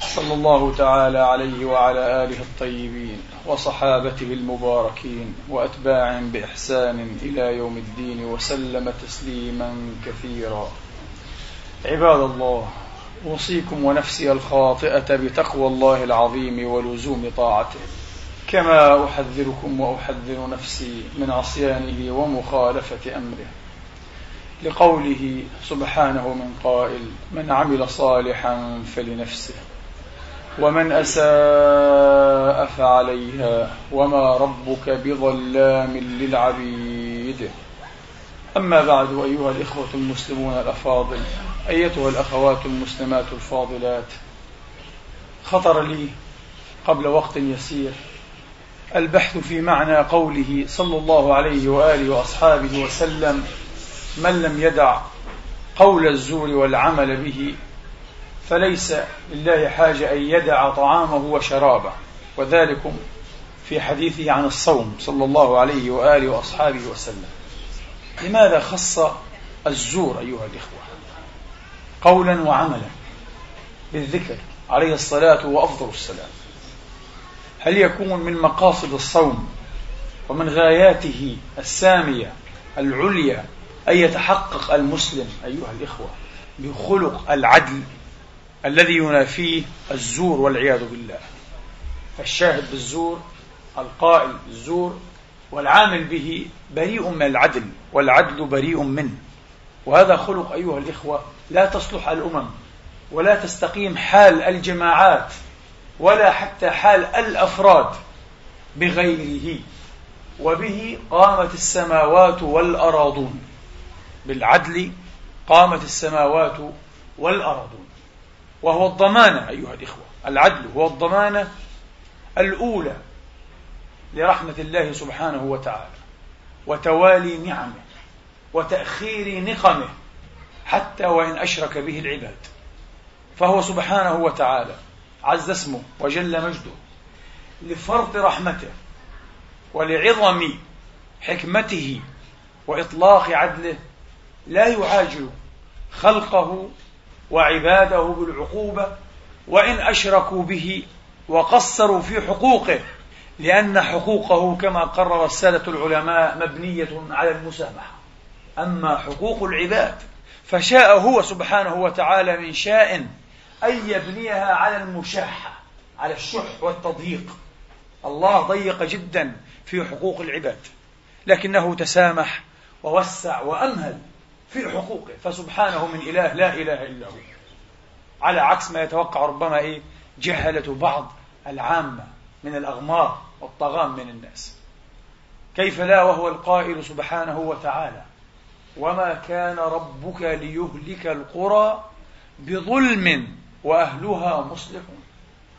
صلى الله تعالى عليه وعلى آله الطيبين وصحابته المباركين وأتباعهم بإحسان إلى يوم الدين وسلم تسليما كثيرا. عباد الله أوصيكم ونفسي الخاطئة بتقوى الله العظيم ولزوم طاعته. كما أحذركم وأحذر نفسي من عصيانه ومخالفة أمره. لقوله سبحانه من قائل من عمل صالحا فلنفسه. ومن أساء فعليها وما ربك بظلام للعبيد. أما بعد أيها الإخوة المسلمون الأفاضل أيتها الأخوات المسلمات الفاضلات خطر لي قبل وقت يسير البحث في معنى قوله صلى الله عليه وآله وأصحابه وسلم من لم يدع قول الزور والعمل به فليس لله حاجة أن يدع طعامه وشرابه. وذلكم في حديثه عن الصوم صلى الله عليه وآله وأصحابه وسلم. لماذا خص الزور أيها الإخوة؟ قولا وعملا بالذكر عليه الصلاة وأفضل السلام. هل يكون من مقاصد الصوم ومن غاياته السامية العليا أن يتحقق المسلم أيها الإخوة بخلق العدل الذي ينافيه الزور والعياذ بالله. فالشاهد بالزور القائل بالزور والعامل به بريء من العدل والعدل بريء منه. وهذا خلق أيها الإخوة لا تصلح الأمم ولا تستقيم حال الجماعات ولا حتى حال الأفراد بغيره. وبه قامت السماوات والأراضون. بالعدل قامت السماوات والأراضون. وهو الضمانة أيها الإخوة. العدل هو الضمانة الأولى لرحمة الله سبحانه وتعالى وتوالي نعمه وتأخير نقمه حتى وإن أشرك به العباد. فهو سبحانه وتعالى عز اسمه وجل مجده لفرط رحمته ولعظم حكمته وإطلاق عدله لا يعاجل خلقه وعباده بالعقوبة وإن أشركوا به وقصروا في حقوقه لأن حقوقه كما قرر السادة العلماء مبنية على المسامحة. أما حقوق العباد فشاء هو سبحانه وتعالى من شاء أن يبنيها على المشاحة على الشح والتضييق. الله ضيق جدا في حقوق العباد لكنه تسامح ووسع وأمهل. في حقوقه فسبحانه من إله لا إله إلا هو. على عكس ما يتوقع ربما إيه؟ جهلة بعض العامة من الأغمار والطغام من الناس. كيف لا وهو القائل سبحانه وتعالى؟ وما كان ربك ليهلك القرى بظلم وأهلها مصلحون.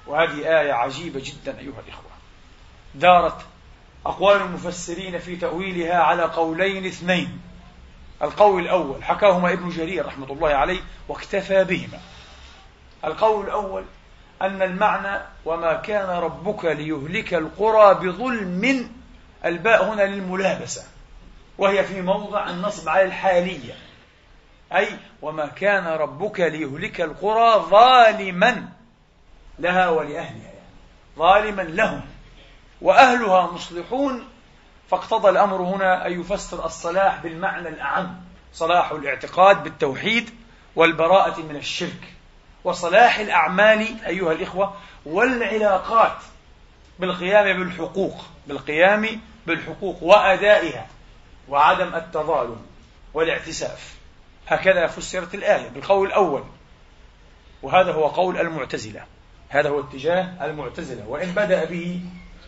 وهذه آية عجيبة جدا أيها الإخوة. دارت أقوال المفسرين في تأويلها على قولين اثنين. القول الأول حكاهما ابن جرير رحمة الله عليه واكتفى بهما. القول الأول أن المعنى وما كان ربك ليهلك القرى بظلم الباء هنا للملابسة وهي في موضع النصب على الحالية. أي وما كان ربك ليهلك القرى ظالما لها ولأهلها يعني ظالما لهم وأهلها مصلحون فاقتضى الأمر هنا أن يفسر الصلاح بالمعنى الأعم صلاح الاعتقاد بالتوحيد والبراءة من الشرك وصلاح الأعمال أيها الإخوة والعلاقات بالقيام بالحقوق بالقيام بالحقوق وأدائها وعدم التظالم والاعتساف. هكذا فسرت الآية بالقول الأول وهذا هو قول المعتزلة هذا هو اتجاه المعتزلة وإن بدأ به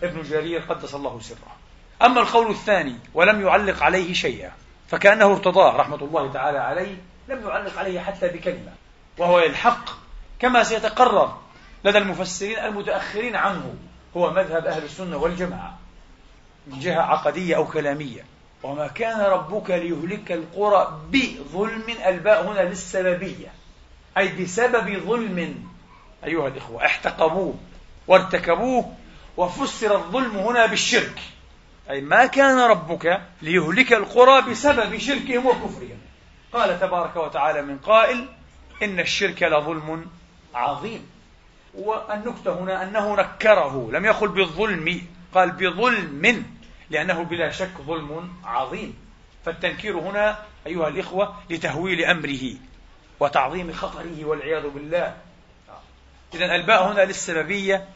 ابن جرير قدس الله سره. أما القول الثاني ولم يعلق عليه شيئا فكأنه ارتضاه رحمة الله تعالى عليه لم يعلق عليه حتى بكلمة وهو الحق كما سيتقرر لدى المفسرين المتأخرين عنه هو مذهب أهل السنة والجماعة من جهة عقدية أو كلامية. وما كان ربك ليهلك القرى بظلم الباء هنا للسببية أي بسبب ظلم. أيها الإخوة احتقبوه وارتكبوه وفسر الظلم هنا بالشرك. أي ما كان ربك ليهلك القرى بسبب شركهم وكفرهم. قال تبارك وتعالى من قائل إن الشرك لظلم عظيم. والنكتة هنا أنه نكره لم يقل بالظلم قال بظلم لأنه بلا شك ظلم عظيم. فالتنكير هنا أيها الإخوة لتهويل أمره وتعظيم خطره والعياذ بالله. إذا الباء هنا للسببية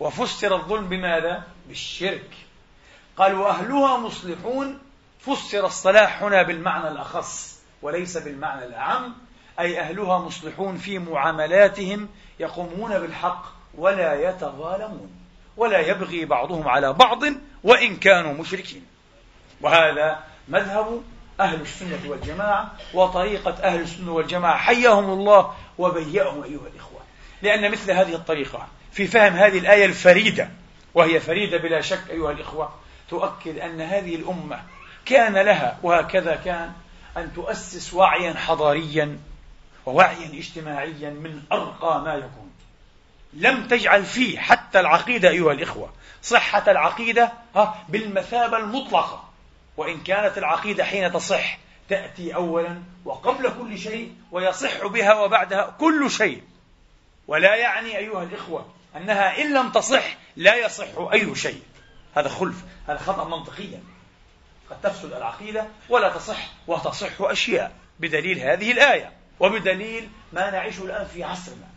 وفسر الظلم بماذا؟ بالشرك. قال وأهلها مصلحون فسر الصلاح هنا بالمعنى الأخص وليس بالمعنى الأعم أي أهلها مصلحون في معاملاتهم يقومون بالحق ولا يتظالمون ولا يبغي بعضهم على بعض وإن كانوا مشركين. وهذا مذهب أهل السنة والجماعة وطريقة أهل السنة والجماعة. حياهم الله وبيئهم أيها الإخوة. لأن مثل هذه الطريقة في فهم هذه الآية الفريدة وهي فريدة بلا شك أيها الإخوة تؤكد أن هذه الأمة كان لها وهكذا كان أن تؤسس وعيا حضاريا ووعيا اجتماعيا من أرقى ما يكون. لم تجعل فيه حتى العقيدة أيها الإخوة صحة العقيدة بالمثابة المطلقة. وإن كانت العقيدة حين تصح تأتي أولا وقبل كل شيء ويصح بها وبعدها كل شيء. ولا يعني أيها الإخوة أنها إن لم تصح لا يصح أي شيء. هذا خلف هذا خطأ منطقيا. قد تفسد العقيدة ولا تصح وتصح أشياء بدليل هذه الآية وبدليل ما نعيشه الآن في عصرنا.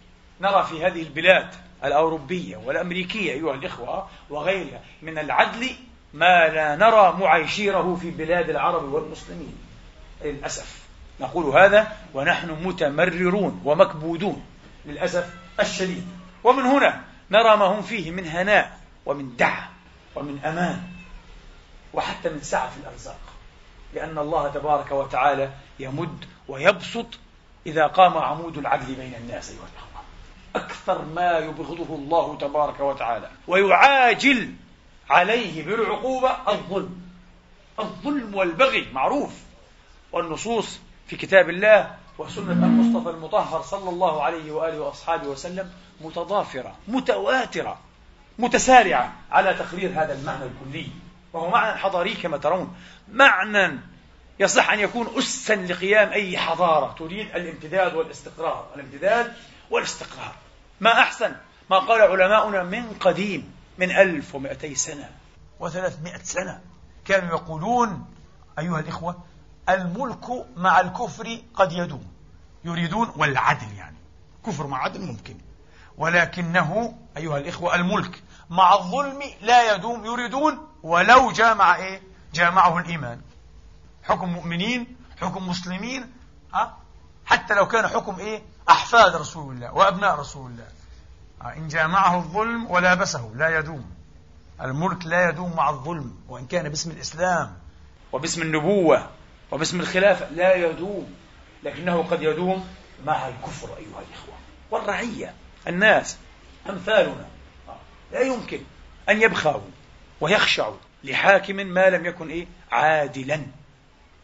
نرى في هذه البلاد الأوروبية والأمريكية أيها الإخوة وغيرها من العدل ما لا نرى معايشيره في بلاد العرب والمسلمين. للأسف. نقول هذا ونحن متمررون ومكبودون للأسف الشديد. ومن هنا نرى ما هم فيه من هناء ومن دعم. ومن أمان وحتى من سعة في الأرزاق لأن الله تبارك وتعالى يمد ويبسط إذا قام عمود العدل بين الناس أيها الأخوة أكثر ما يبغضه الله تبارك وتعالى ويعاجل عليه بالعقوبة الظلم. الظلم والبغي معروف والنصوص في كتاب الله وسنة المصطفى المطهر صلى الله عليه وآله وأصحابه وسلم متضافرة متواترة. متسارعة على تقرير هذا المعنى الكلي وهو معنى حضاري كما ترون. معنى يصح أن يكون أسا لقيام أي حضارة تريد الامتداد والاستقرار. الامتداد والاستقرار. ما أحسن؟ ما قال علماؤنا من قديم من ألف ومئتي سنة. وثلاثمائة سنة. كانوا يقولون أيها الإخوة الملك مع الكفر قد يدوم. يريدون والعدل يعني. كفر مع عدل ممكن. ولكنه أيها الإخوة الملك مع الظلم لا يدوم يريدون ولو جامع إيه؟ جامعه الإيمان. حكم مؤمنين حكم مسلمين أه؟ حتى لو كان حكم إيه؟ أحفاد رسول الله وأبناء رسول الله. أه؟ إن جامعه الظلم ولابسه لا يدوم. الملك لا يدوم مع الظلم وإن كان باسم الإسلام وباسم النبوة وباسم الخلافة لا يدوم. لكنه قد يدوم مع الكفر أيها الإخوة والرعية. الناس أمثالنا. لا يمكن أن يبخعوا ويخشعوا لحاكم ما لم يكن إيه؟ عادلا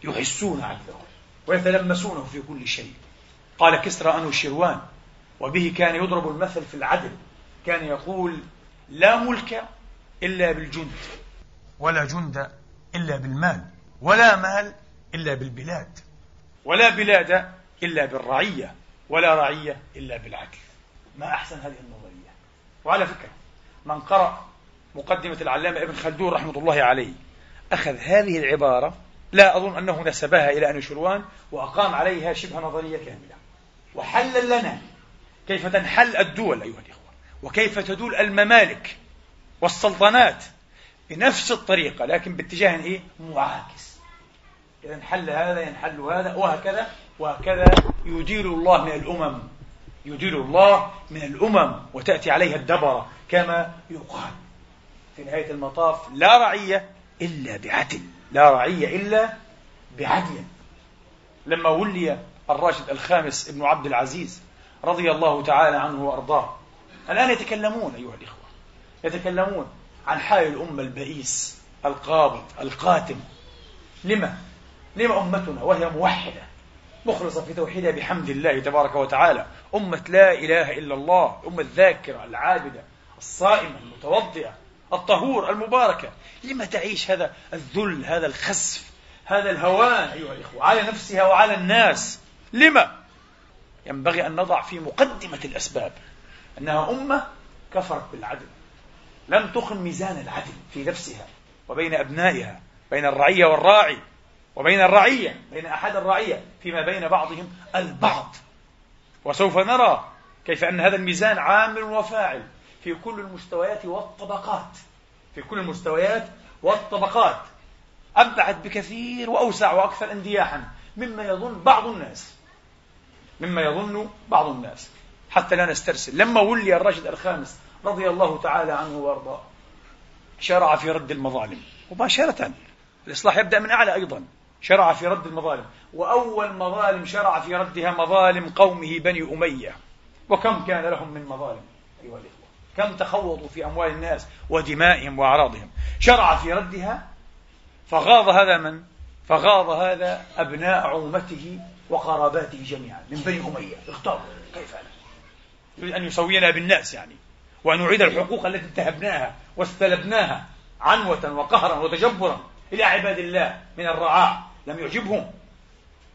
يحسون عدله ويتلمسونه في كل شيء. قال كسرى أنو الشروان وبه كان يضرب المثل في العدل كان يقول لا ملك إلا بالجند ولا جند إلا بالمال ولا مال إلا بالبلاد ولا بلاد إلا بالرعية ولا رعية إلا بالعدل. ما أحسن هذه النظرية. وعلى فكرة من قرأ مقدمة العلامة ابن خلدون رحمة الله عليه أخذ هذه العبارة لا أظن أنه نسبها إلى أنوشروان وأقام عليها شبه نظرية كاملة. وحلل لنا كيف تنحل الدول أيها الإخوة وكيف تدول الممالك والسلطنات بنفس الطريقة لكن باتجاه إيه؟ معاكس. إذا انحل هذا ينحل هذا وهكذا وهكذا يدير الله من الأمم. يدير الله من الأمم وتأتي عليها الدبرة كما يقال. في نهاية المطاف لا رعية إلا بعدل. لا رعية إلا بعدل. لما ولي الراشد الخامس ابن عبد العزيز رضي الله تعالى عنه وأرضاه. الآن يتكلمون أيها الإخوة. يتكلمون عن حال الأمة البئيس القابض القاتم. لما؟ لما أمتنا وهي موحدة مخلصة في توحيدها بحمد الله تبارك وتعالى. أمة لا إله إلا الله أمة الذاكرة العابدة الصائمة المتوضئة الطهور المباركة. لما تعيش هذا الذل هذا الخسف هذا الهوان؟ أيها الإخوة على نفسها وعلى الناس. لما؟ ينبغي أن نضع في مقدمة الأسباب أنها أمة كفرت بالعدل. لم تقم ميزان العدل في نفسها وبين أبنائها بين الرعية والراعي وبين الرعية بين أحد الرعية فيما بين بعضهم البعض. وسوف نرى كيف أن هذا الميزان عامل وفاعل في كل المستويات والطبقات. في كل المستويات والطبقات. أبعد بكثير وأوسع وأكثر اندياحا مما يظن بعض الناس. مما يظن بعض الناس. حتى لا نسترسل. لما ولي الراشد الخامس رضي الله تعالى عنه وأرضاه شرع في رد المظالم مباشرة. الإصلاح يبدأ من أعلى أيضا. شرع في رد المظالم. وأول مظالم شرع في ردها مظالم قومه بني أمية. وكم كان لهم من مظالم أيها الإخوة؟ كم تخوضوا في أموال الناس ودمائهم وأعراضهم؟ شرع في ردها فغاض هذا من؟ فغاض هذا أبناء عمته وقراباته جميعا من بني أمية. اختاروا كيف أنا؟ يريد أن يسوينا بالناس يعني. وأن نعيد الحقوق التي انتهبناها واستلبناها عنوة وقهرا وتجبرا إلى عباد الله من الرعاع لم يعجبهم.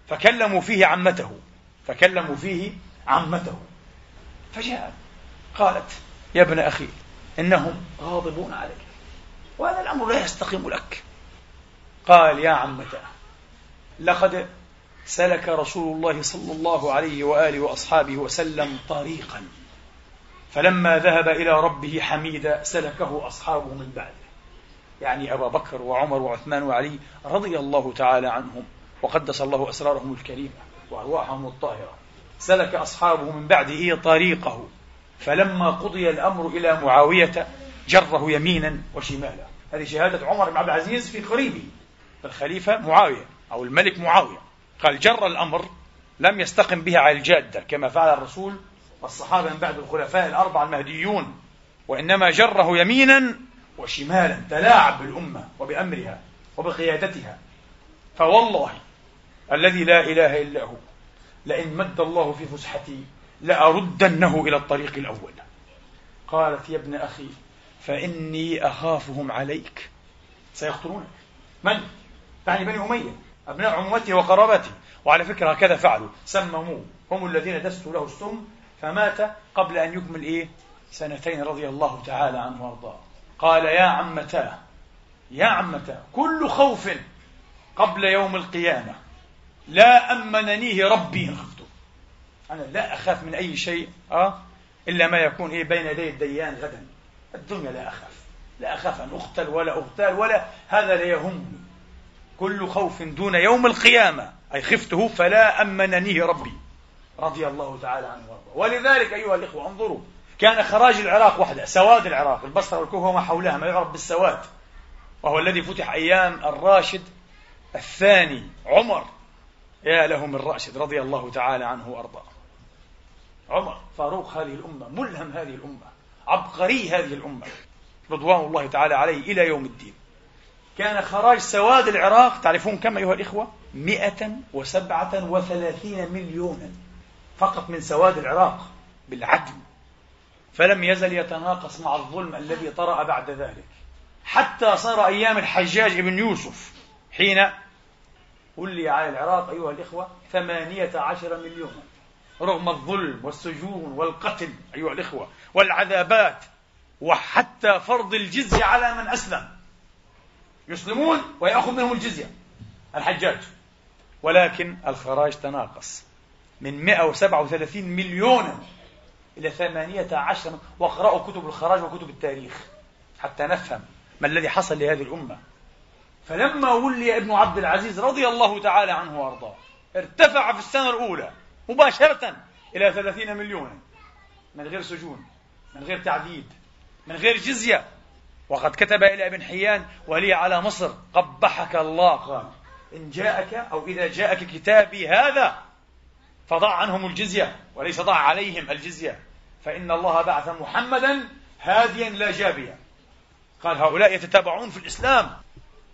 فكلموا فيه عمته. فكلموا فيه عمته. فجاء قالت يا ابن أخي إنهم غاضبون عليك وهذا الأمر لا يستقيم لك. قال يا عمته لقد سلك رسول الله صلى الله عليه وآله وأصحابه وسلم طريقا فلما ذهب إلى ربه حميدا سلكه أصحابه من بعده. يعني أبا بكر وعمر وعثمان وعلي رضي الله تعالى عنهم وقدس الله أسرارهم الكريمة وأرواحهم الطاهرة. سلك أصحابه من بعده طريقه. فلما قضي الأمر إلى معاوية جره يمينا وشمالا. هذه شهادة عمر بن عبد العزيز في قريبه. الخليفة معاوية أو الملك معاوية. قال جر الأمر لم يستقم بها على الجادة كما فعل الرسول والصحابة من بعد الخلفاء الأربعة المهديون. وإنما جره يمينا وشمالا تلاعب بالأمة وبأمرها وبقيادتها. فوالله الذي لا إله إلا هو لئن مد الله في فسحتي لأردنه إلى الطريق الأول. قالت يا ابن أخي فإني أخافهم عليك. سيقتلونك. من؟ يعني بني أمية. أبناء عمومته وقرابته وعلى فكرة هكذا فعلوا. سمموه هم الذين دسوا له السم فمات قبل أن يكمل إيه؟ سنتين رضي الله تعالى عنه وأرضاه. قال يا عمتاه يا عمتاه كل خوف قبل يوم القيامة. لا أمننيه ربي إن خفته أنا لا أخاف من أي شيء أه إلا ما يكون إيه بين يدي الديان غدا. الدنيا لا أخاف. لا أخاف أن أقتل ولا أغتال ولا هذا لا يهمني كل خوف دون يوم القيامة أي خفته فلا أمننيه ربي. رضي الله تعالى عنه وأرضاه. ولذلك أيها الإخوة انظروا كان خراج العراق وحده سواد العراق البصرة والكوفة وما حولها ما يعرف بالسواد. وهو الذي فتح أيام الراشد الثاني عمر. يا له من رأشد رضي الله تعالى عنه وأرضاه. عمر فاروق هذه الأمة ملهم هذه الأمة عبقري هذه الأمة رضوان الله تعالى عليه إلى يوم الدين. كان خراج سواد العراق تعرفون كم أيها الإخوة؟ مئة وسبعة وثلاثين مليونا فقط من سواد العراق بالعدل. فلم يزل يتناقص مع الظلم الذي طرأ بعد ذلك. حتى صار أيام الحجاج بن يوسف حين ولي على العراق أيها الإخوة ثمانية عشر مليونا رغم الظلم والسجون والقتل أيها الإخوة والعذابات وحتى فرض الجزية على من أسلم. يسلمون ويأخذ منهم الجزية الحجاج. ولكن الخراج تناقص من 137 مليونا. إلى 18 وأقرأوا كتب الخراج وكتب التاريخ حتى نفهم ما الذي حصل لهذه الأمة. فلما ولي ابن عبد العزيز رضي الله تعالى عنه وأرضاه ارتفع في السنة الأولى مباشرة إلى 30 مليونا من غير سجون من غير تعذيب من غير جزية. وقد كتب إلى ابن حيان ولي على مصر قبحك الله. قال إن جاءك أو إذا جاءك كتابي هذا فضع عنهم الجزية وليس ضع عليهم الجزية. فإن الله بعث محمدا هاديا لا جابيا. قال هؤلاء يتتابعون في الإسلام.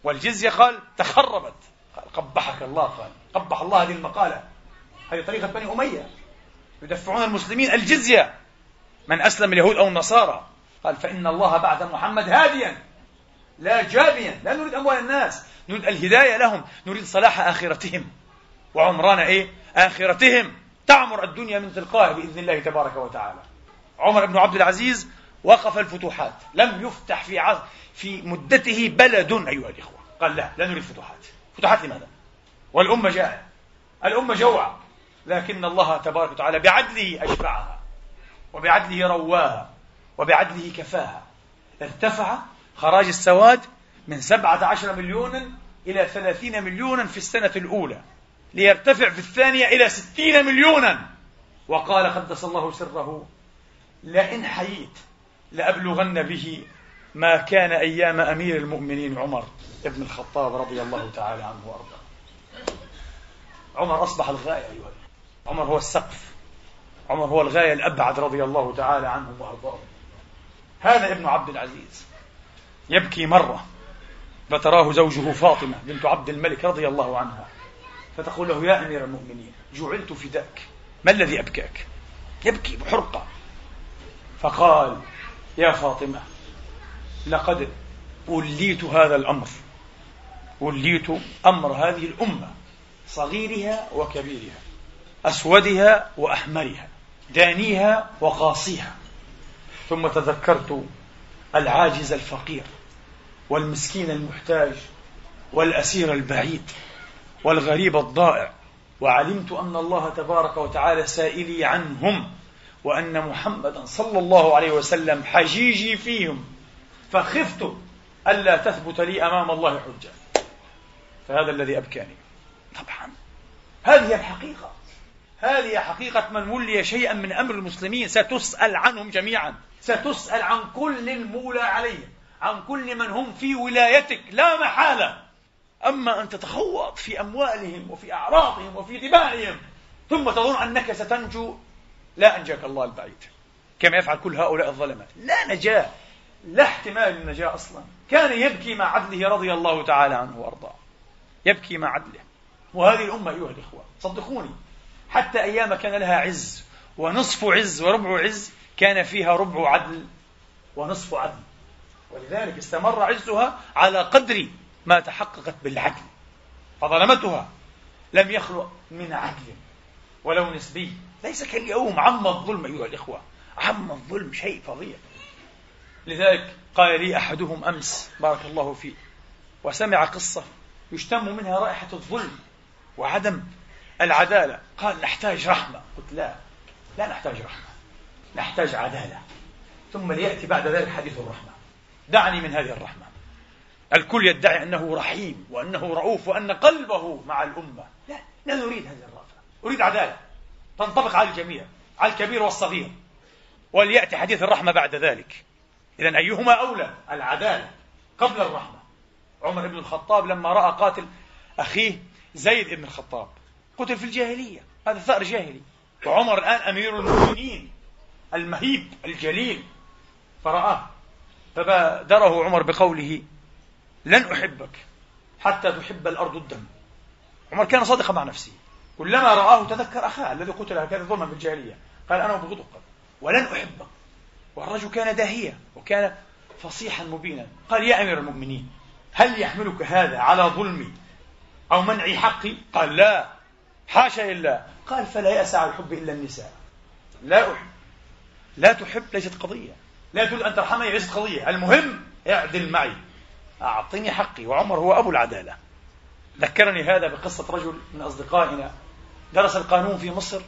والجزية قال تخربت. قال قبحك الله قال قبح الله هذه المقالة. هذه طريقة بني أمية. يدفعون المسلمين الجزية. من أسلم اليهود أو النصارى. قال فإن الله بعث محمد هاديا لا جابيا. لا نريد أموال الناس. نريد الهداية لهم. نريد صلاح آخرتهم. وعمران إيه؟ آخرتهم. تعمر الدنيا من تلقائها بإذن الله تبارك وتعالى. عمر بن عبد العزيز وقف الفتوحات. لم يفتح في عز في مدته بلد أيها الإخوة. قال لا لا نريد فتوحات. فتوحات لماذا؟ والأمة جائعة الأمة جوعة. لكن الله تبارك وتعالى بعدله أشبعها وبعدله رواها وبعدله كفاها. ارتفع خراج السواد من سبعة عشر مليونا إلى ثلاثين مليونا في السنة الأولى. ليرتفع في الثانية إلى ستين مليونا. وقال قدس الله سره لئن حييت لأبلغن به ما كان أيام أمير المؤمنين عمر ابن الخطاب رضي الله تعالى عنه وأرضاه. عمر أصبح الغاية أيها عمر هو السقف. عمر هو الغاية الأبعد رضي الله تعالى عنه وأرضاه. هذا ابن عبد العزيز. يبكي مرة فتراه زوجه فاطمة بنت عبد الملك رضي الله عنها. فتقول له يا أمير المؤمنين جعلت فداك. ما الذي أبكاك؟ يبكي بحرقة. فقال يا فاطمة لقد وليت هذا الأمر. وليت أمر هذه الأمة صغيرها وكبيرها أسودها وأحمرها دانيها وقاصيها. ثم تذكرت العاجز الفقير والمسكين المحتاج والأسير البعيد. والغريب الضائع. وعلمت أن الله تبارك وتعالى سائلي عنهم وأن محمدا صلى الله عليه وسلم حجيجي فيهم فخفت ألا تثبت لي أمام الله حجة. فهذا الذي أبكاني. طبعا. هذه الحقيقة. هذه حقيقة من ولي شيئا من أمر المسلمين. ستسأل عنهم جميعا. ستسأل عن كل المولى عليهم عن كل من هم في ولايتك. لا محالة. أما أن تتخوض في أموالهم وفي أعراضهم وفي دمائهم ثم تظن أنك ستنجو لا أنجاك الله البعيد كما يفعل كل هؤلاء الظلمة لا نجاة لا احتمال للنجاة أصلا. كان يبكي مع عدله رضي الله تعالى عنه وأرضاه. يبكي مع عدله. وهذه الأمة أيها الإخوة صدقوني حتى أيام كان لها عز ونصف عز وربع عز كان فيها ربع عدل ونصف عدل. ولذلك استمر عزها على قدر ما تحققت بالعدل فظلمتها. لم يخلق من عدل ولو نسبي. ليس كاليوم عم الظلم أيها الإخوة عم الظلم شيء فظيع. لذلك قال لي أحدهم أمس بارك الله فيه وسمع قصة يشتم منها رائحة الظلم وعدم العدالة. قال نحتاج رحمة. قلت لا لا نحتاج رحمة نحتاج عدالة. ثم ليأتي بعد ذلك حديث الرحمة. دعني من هذه الرحمة. الكل يدعي أنه رحيم وأنه رؤوف وأن قلبه مع الأمة. لا لا نريد هذه الرأفة. أريد عدالة. تنطبق على الجميع على الكبير والصغير. وليأتي حديث الرحمة بعد ذلك. إذا أيهما أولى؟ العدالة قبل الرحمة. عمر بن الخطاب لما رأى قاتل أخيه زيد بن الخطاب قتل في الجاهلية. هذا ثأر جاهلي. وعمر الآن أمير المؤمنين المهيب الجليل. فرآه فبادره عمر بقوله لن أحبك حتى تحب الأرض الدم. عمر كان صادقا مع نفسه. كلما رآه تذكر أخاه الذي قتل هكذا ظلما في الجاهلية. قال أنا أبغضك ولن أحبك. والرجل كان داهية وكان فصيحا مبينا. قال يا أمير المؤمنين هل يحملك هذا على ظلمي أو منع حقي؟ قال لا حاشا لله. قال فلا يأسى على الحب إلا النساء. لا أحب. لا تحب ليست قضية. لا تريد أن ترحمني ليست قضية. المهم اعدل معي. أعطني حقي وعمر هو أبو العدالة. ذكرني هذا بقصة رجل من أصدقائنا. درس القانون في مصر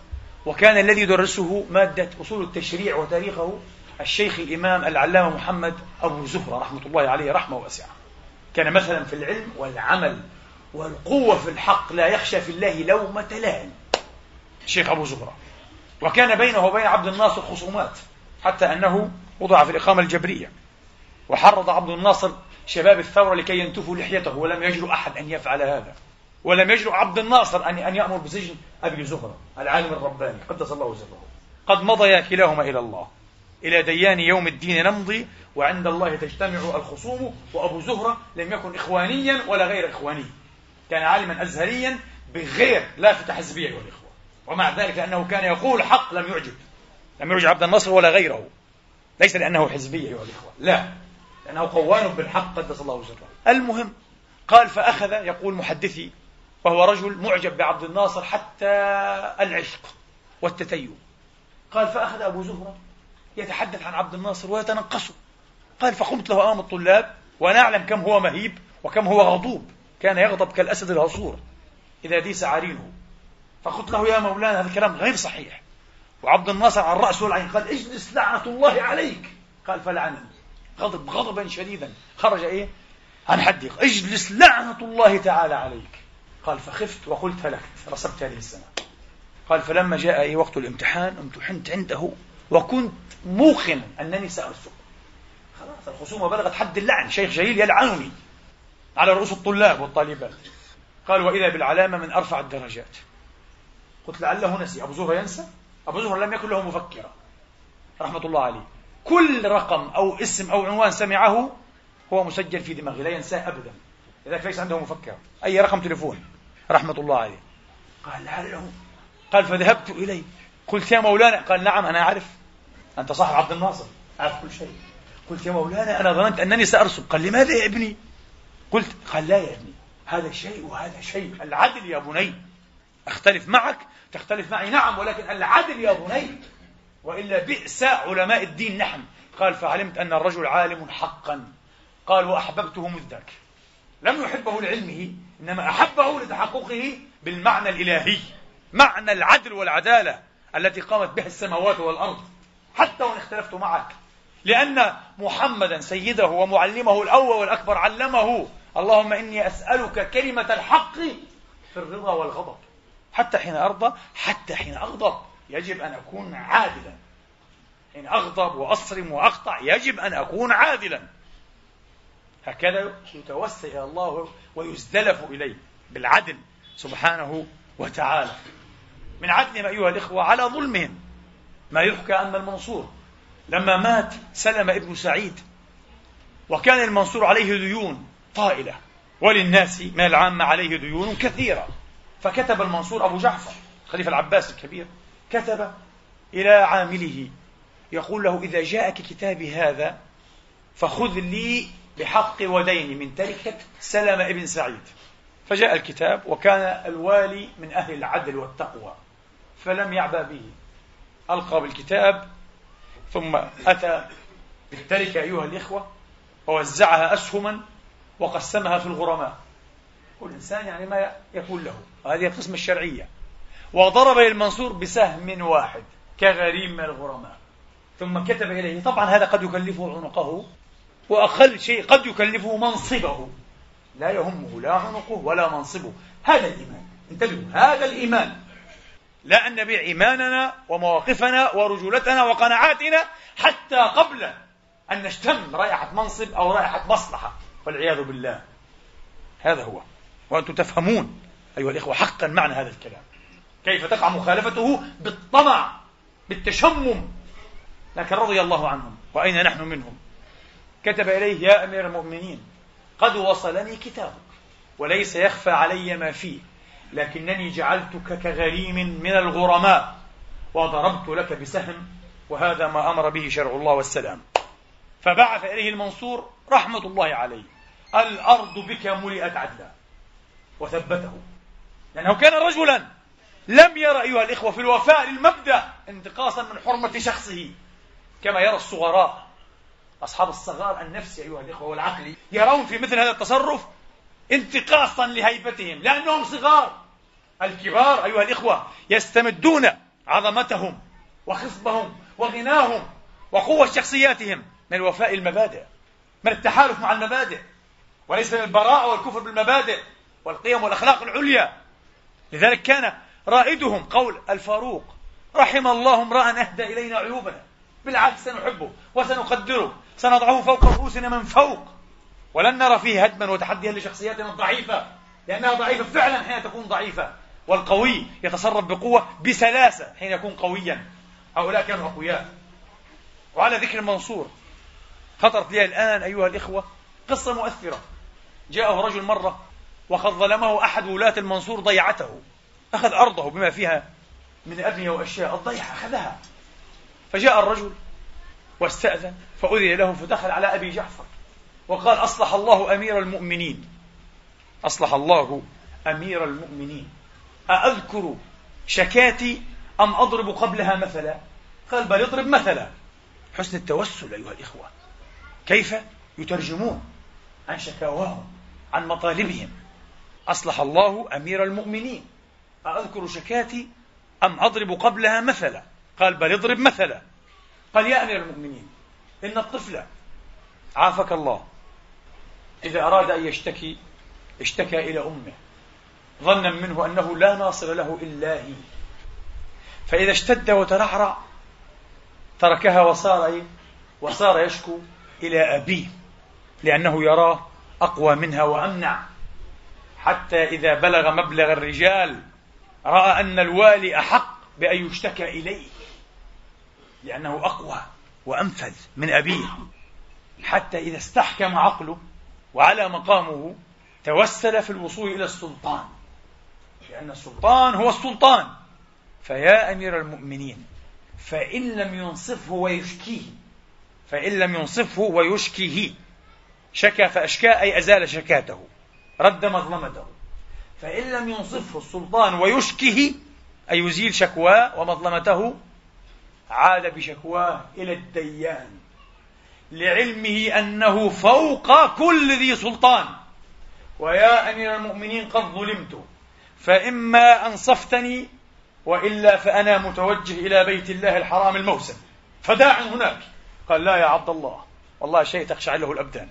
وكان الذي يدرسه مادة أصول التشريع وتاريخه الشيخ الإمام العلامة محمد أبو زهرة رحمة الله عليه رحمة واسعة. كان مثلا في العلم والعمل والقوة في الحق لا يخشى في الله لومة لائم. الشيخ أبو زهرة. وكان بينه وبين عبد الناصر خصومات حتى أنه وضع في الإقامة الجبرية. وحرض عبد الناصر شباب الثورة لكي ينتفوا لحيته. ولم يجرؤ أحد أن يفعل هذا. ولم يجرؤ عبد الناصر أن أن يأمر بسجن أبي زهرة العالم الرباني. قدس الله سره قد مضيا كلاهما إلى الله. إلى ديان يوم الدين نمضي وعند الله تجتمع الخصوم وأبو زهرة لم يكن إخوانيا ولا غير إخواني. كان عالما أزهريا بغير لافتة حزبية أيها الإخوة ومع ذلك أنه كان يقول حق لم يعجب. لم يعجب عبد النصر ولا غيره. ليس لأنه حزبي أيها الإخوة. لا. لأنه قوان بالحق قدس الله سره المهم قال فأخذ يقول محدثي وهو رجل معجب بعبد الناصر حتى العشق والتتيم. قال فأخذ أبو زهرة يتحدث عن عبد الناصر ويتنقصه. قال فقمت له أمام الطلاب وأنا أعلم كم هو مهيب وكم هو غضوب كان يغضب كالأسد الهصور إذا ديس عرينه فقلت له يا مولانا هذا الكلام غير صحيح. وعبد الناصر على الرأس والعين قال اجلس لعنة الله عليك. قال فلعنني. غضب غضبا شديدا. خرج إيه؟ عن حدي اجلس لعنة الله تعالى عليك. قال فخفت وقلت هلكت رسبت هذه السنة. قال فلما جاء أي وقت الامتحان امتحنت عنده وكنت موقنا أنني سأرسل خلاص الخصومة بلغت حد اللعن. شيخ جليل يلعنني على رؤوس الطلاب والطالبات. قال وإذا بالعلامة من أرفع الدرجات. قلت لعله نسي. أبو زهرة ينسى؟ أبو زهرة لم يكن له مفكرة. رحمة الله عليه. كل رقم أو اسم أو عنوان سمعه هو مسجل في دماغه لا ينساه أبدا. لذلك ليس عنده مفكرة أي رقم تليفون رحمة الله عليه. قال لعله قال فذهبت إليه. قلت يا مولانا. قال نعم أنا أعرف. أنت صاحب عبد الناصر أعرف كل شيء. قلت يا مولانا أنا ظننت أنني سأرسل. قال لماذا يا ابني؟ قلت قال لا يا ابني. هذا شيء وهذا شيء. العدل يا بني. أختلف معك تختلف معي. نعم ولكن العدل يا بني. وإلا بئس علماء الدين نحن. قال فعلمت أن الرجل عالم حقا. قال وأحببته مذ لم يحبه لعلمه إنما أحبه لتحققه بالمعنى الإلهي معنى العدل والعدالة التي قامت بها السماوات والأرض حتى وإن اختلفت معك. لأن محمدا سيده ومعلمه الأول والأكبر علمه. اللهم إني أسألك كلمة الحق في الرضا والغضب. حتى حين أرضى حتى حين أغضب. يجب أن أكون عادلا. حين أغضب وأصرم وأقطع يجب أن أكون عادلا. هكذا يتوسل إلى الله ويزدلف إليه بالعدل سبحانه وتعالى. من عدلهم أيها الإخوة على ظلمهم. ما يحكى أن المنصور لما مات سلم ابن سعيد وكان المنصور عليه ديون طائلة. وللناس من العامة عليه ديون كثيرة. فكتب المنصور أبو جعفر خليفة العباس الكبير. كتب إلى عامله. يقول له إذا جاءك كتابي هذا فخذ لي بحق ودين من تركة سلم ابن سعيد. فجاء الكتاب وكان الوالي من أهل العدل والتقوى فلم يعبأ به. ألقى بالكتاب ثم أتى بالتركة أيها الإخوة ووزعها أسهما وقسمها في الغرماء. كل إنسان يعني ما يكون له. هذه القسمة الشرعية. وضرب للمنصور بسهم واحد كغريم من الغرماء. ثم كتب إليه. طبعا هذا قد يكلفه عنقه وأقل شيء قد يكلفه منصبه. لا يهمه لا عنقه ولا منصبه. هذا الإيمان. انتبهوا هذا الإيمان. لا أن نبيع إيماننا ومواقفنا ورجولتنا وقناعاتنا حتى قبل أن نشتم رائحة منصب أو رائحة مصلحة. والعياذ بالله. هذا هو. وأنتم تفهمون أيها الإخوة حقا معنى هذا الكلام. كيف تقع مخالفته بالطمع بالتشمم. لكن رضي الله عنهم. وأين نحن منهم؟ كتب إليه يا أمير المؤمنين قد وصلني كتابك وليس يخفى علي ما فيه لكنني جعلتك كغريم من الغرماء وضربت لك بسهم وهذا ما أمر به شرع الله والسلام. فبعث إليه المنصور رحمة الله عليه الأرض بك ملئت عدلا. وثبته. لأنه كان رجلا. لم يرى أيها الإخوة في الوفاء للمبدأ انتقاصا من حرمة شخصه كما يرى الصغراء أصحاب الصغار النفسي أيها الإخوة والعقلي يرون في مثل هذا التصرف انتقاصا لهيبتهم لأنهم صغار. الكبار أيها الإخوة يستمدون عظمتهم وخصبهم وغناهم وقوة شخصياتهم من الوفاء المبادئ من التحالف مع المبادئ وليس من البراءة والكفر بالمبادئ والقيم والأخلاق العليا. لذلك كان رائدهم قول الفاروق رحم الله امرأ أهدى إلينا عيوبنا بالعكس سنحبه وسنقدره سنضعه فوق رؤوسنا من فوق. ولن نرى فيه هدما وتحديا لشخصياتنا الضعيفة لأنها ضعيفة فعلا حين تكون ضعيفة. والقوي يتصرف بقوة بسلاسة حين يكون قويا. هؤلاء كانوا أقوياء. وعلى ذكر المنصور خطرت لي الآن أيها الإخوة قصة مؤثرة. جاءه رجل مرة وقد ظلمه أحد ولاة المنصور ضيعته. أخذ أرضه بما فيها من أبنية وأشياء الضيعة أخذها. فجاء الرجل واستأذن فأذن له فدخل على أبي جعفر وقال أصلح الله أمير المؤمنين. أصلح الله أمير المؤمنين. أأذكر شكاتي أم أضرب قبلها مثلا؟ قال بل اضرب مثلا. حسن التوسل أيها الإخوة. كيف يترجمون عن شكاواهم عن مطالبهم. أصلح الله أمير المؤمنين. أذكر شكاتي أم أضرب قبلها مثلا؟ قال بل اضرب مثلا. قال يا أمير المؤمنين إن الطفل عافك الله إذا أراد أن يشتكي اشتكى إلى أمه ظنا منه أنه لا ناصر له إلا هي. فإذا اشتد وترعرع تركها وصار إيه؟ وصار يشكو إلى أبيه لأنه يراه أقوى منها وأمنع. حتى إذا بلغ مبلغ الرجال رأى أن الوالي أحق بأن يشتكى إليه لأنه أقوى وأنفذ من أبيه. حتى إذا استحكم عقله وعلى مقامه توسل في الوصول إلى السلطان. لأن السلطان هو السلطان. فيا أمير المؤمنين فإن لم ينصفه ويشكيه فإن لم ينصفه ويشكيه. شكى فأشكى أي أزال شكاته. رد مظلمته. فإن لم ينصفه السلطان ويشكه أي يزيل شكواه ومظلمته عاد بشكواه إلى الديان لعلمه أنه فوق كل ذي سلطان. ويا أمير المؤمنين قد ظلمت فإما أنصفتني وإلا فأنا متوجه إلى بيت الله الحرام الموسم. فداع هناك قال لا يا عبد الله والله شيء تخشع له الأبدان.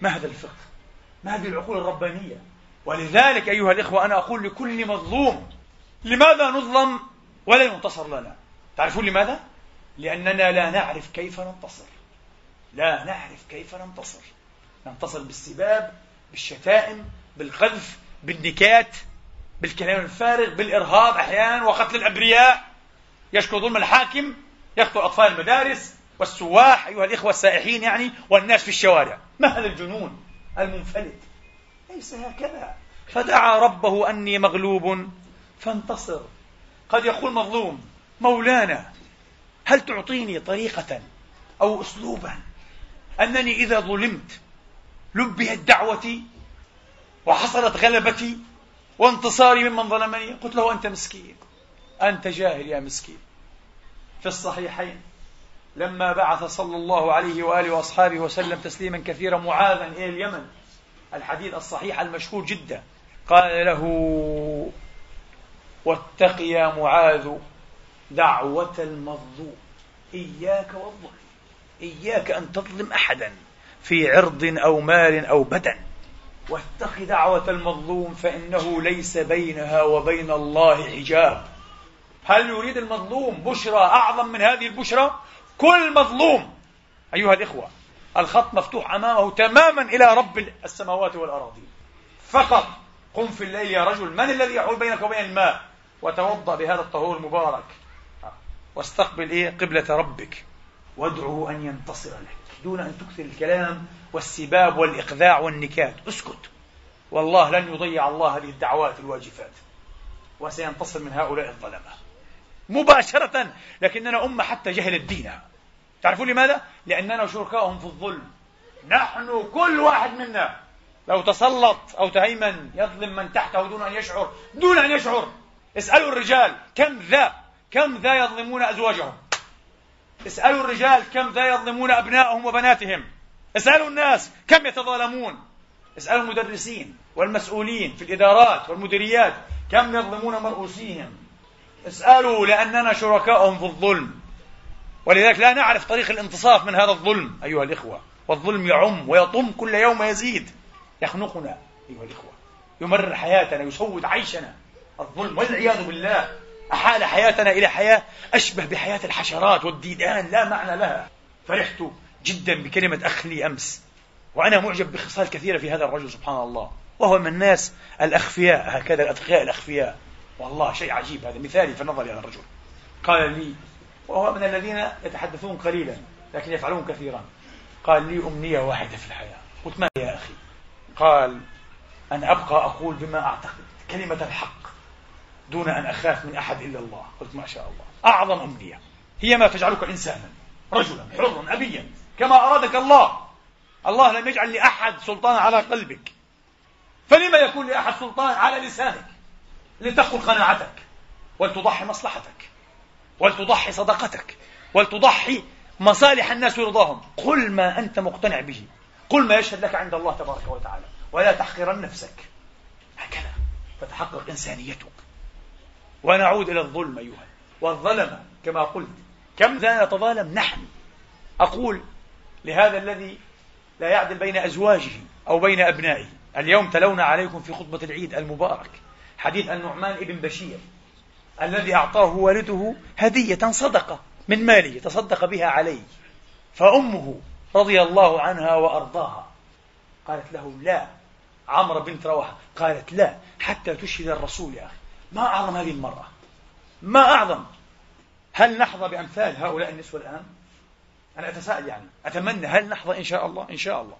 ما هذا الفقه؟ ما هذه العقول الربانية؟ ولذلك أيها الإخوة أنا أقول لكل مظلوم لماذا نظلم ولا ينتصر لنا؟ تعرفون لماذا؟ لأننا لا نعرف كيف ننتصر. لا نعرف كيف ننتصر. ننتصر بالسباب بالشتائم بالقذف بالنكات بالكلام الفارغ بالإرهاب أحيانا وقتل الأبرياء. يشكو ظلم الحاكم يقتل أطفال المدارس والسواح أيها الإخوة السائحين يعني والناس في الشوارع. ما هذا الجنون المنفلت؟ ليس هكذا. فدعا ربه أني مغلوب فانتصر. قد يقول مظلوم مولانا هل تعطيني طريقة أو أسلوبا؟ أنني إذا ظلمت لبيت دعوتي وحصلت غلبتي وانتصاري ممن ظلمني قلت له أنت مسكين. أنت جاهل يا مسكين. في الصحيحين لما بعث صلى الله عليه وآله وأصحابه وسلم تسليما كثيرا معاذا إلى اليمن الحديث الصحيح المشهور جدا. قال له واتق يا معاذ دعوة المظلوم إياك والظلم إياك أن تظلم أحدا في عرض أو مال أو بدن. واتق دعوة المظلوم فإنه ليس بينها وبين الله حجاب. هل يريد المظلوم بشرى أعظم من هذه البشرى؟ كل مظلوم. أيها الإخوة الخط مفتوح أمامه تماما إلى رب السماوات والأراضي فقط قم في الليل يا رجل من الذي يحول بينك وبين الماء؟ وتوضأ بهذا الطهور المبارك. واستقبل إيه؟ قبلة ربك. وادعه أن ينتصر لك. دون أن تكثر الكلام والسباب والإقذاع والنكات. اسكت. والله لن يضيع الله هذه الدعوات الواجفات. وسينتصر من هؤلاء الظلمة. مباشرة. لكننا أمة حتى جهلت دينها تعرفون لماذا؟ لأننا شركاؤهم في الظلم. نحن كل واحد منا لو تسلط أو تهيمن يظلم من تحته دون أن يشعر دون أن يشعر. اسألوا الرجال كم ذا كم ذا يظلمون أزواجهم؟ اسألوا الرجال كم ذا يظلمون أبنائهم وبناتهم؟ اسألوا الناس كم يتظالمون؟ اسألوا المدرسين والمسؤولين في الإدارات والمديريات كم يظلمون مرؤوسيهم؟ اسألوا لأننا شركاؤهم في الظلم. ولذلك لا نعرف طريق الانتصاف من هذا الظلم أيها الإخوة. والظلم يعم ويطم كل يوم يزيد يخنقنا أيها الإخوة. يمرر حياتنا يسود عيشنا. الظلم والعياذ بالله. أحال حياتنا إلى حياة أشبه بحياة الحشرات والديدان لا معنى لها. فرحت جدا بكلمة أخ لي أمس. وأنا معجب بخصال كثيرة في هذا الرجل سبحان الله. وهو من الناس الأخفياء هكذا الأتقياء الأخفياء. والله شيء عجيب هذا مثالي في نظري هذا الرجل. قال لي وهو من الذين يتحدثون قليلا لكن يفعلون كثيرا. قال لي أمنية واحدة في الحياة. قلت ما يا أخي؟ قال أن أبقى أقول بما أعتقد كلمة الحق دون أن أخاف من أحد إلا الله. قلت ما شاء الله. أعظم أمنية. هي ما تجعلك إنسانا رجلا حرا أبيا. كما أرادك الله. الله لم يجعل لأحد سلطان على قلبك. فلما يكون لأحد سلطان على لسانك؟ لتقل قناعتك ولتضحي مصلحتك. ولتضحي صدقتك ولتضحي مصالح الناس ورضاهم. قل ما أنت مقتنع به. قل ما يشهد لك عند الله تبارك وتعالى. ولا تحقرن نفسك. هكذا تتحقق إنسانيتك. ونعود إلى الظلم أيها. والظلم كما قلت. كم ذا نتظالم نحن. أقول لهذا الذي لا يعدل بين أزواجه أو بين أبنائه. اليوم تلونا عليكم في خطبة العيد المبارك حديث النعمان ابن بشير. الذي أعطاه والده هدية صدقة من ماله تصدق بها عليه. فأمه رضي الله عنها وأرضاها. قالت له لا. عمرو بنت رواحة قالت لا حتى تشهد الرسول يا أخي. ما أعظم هذه المرأة. ما أعظم. هل نحظى بأمثال هؤلاء النسوة الآن؟ أنا أتساءل يعني. أتمنى هل نحظى إن شاء الله؟ إن شاء الله.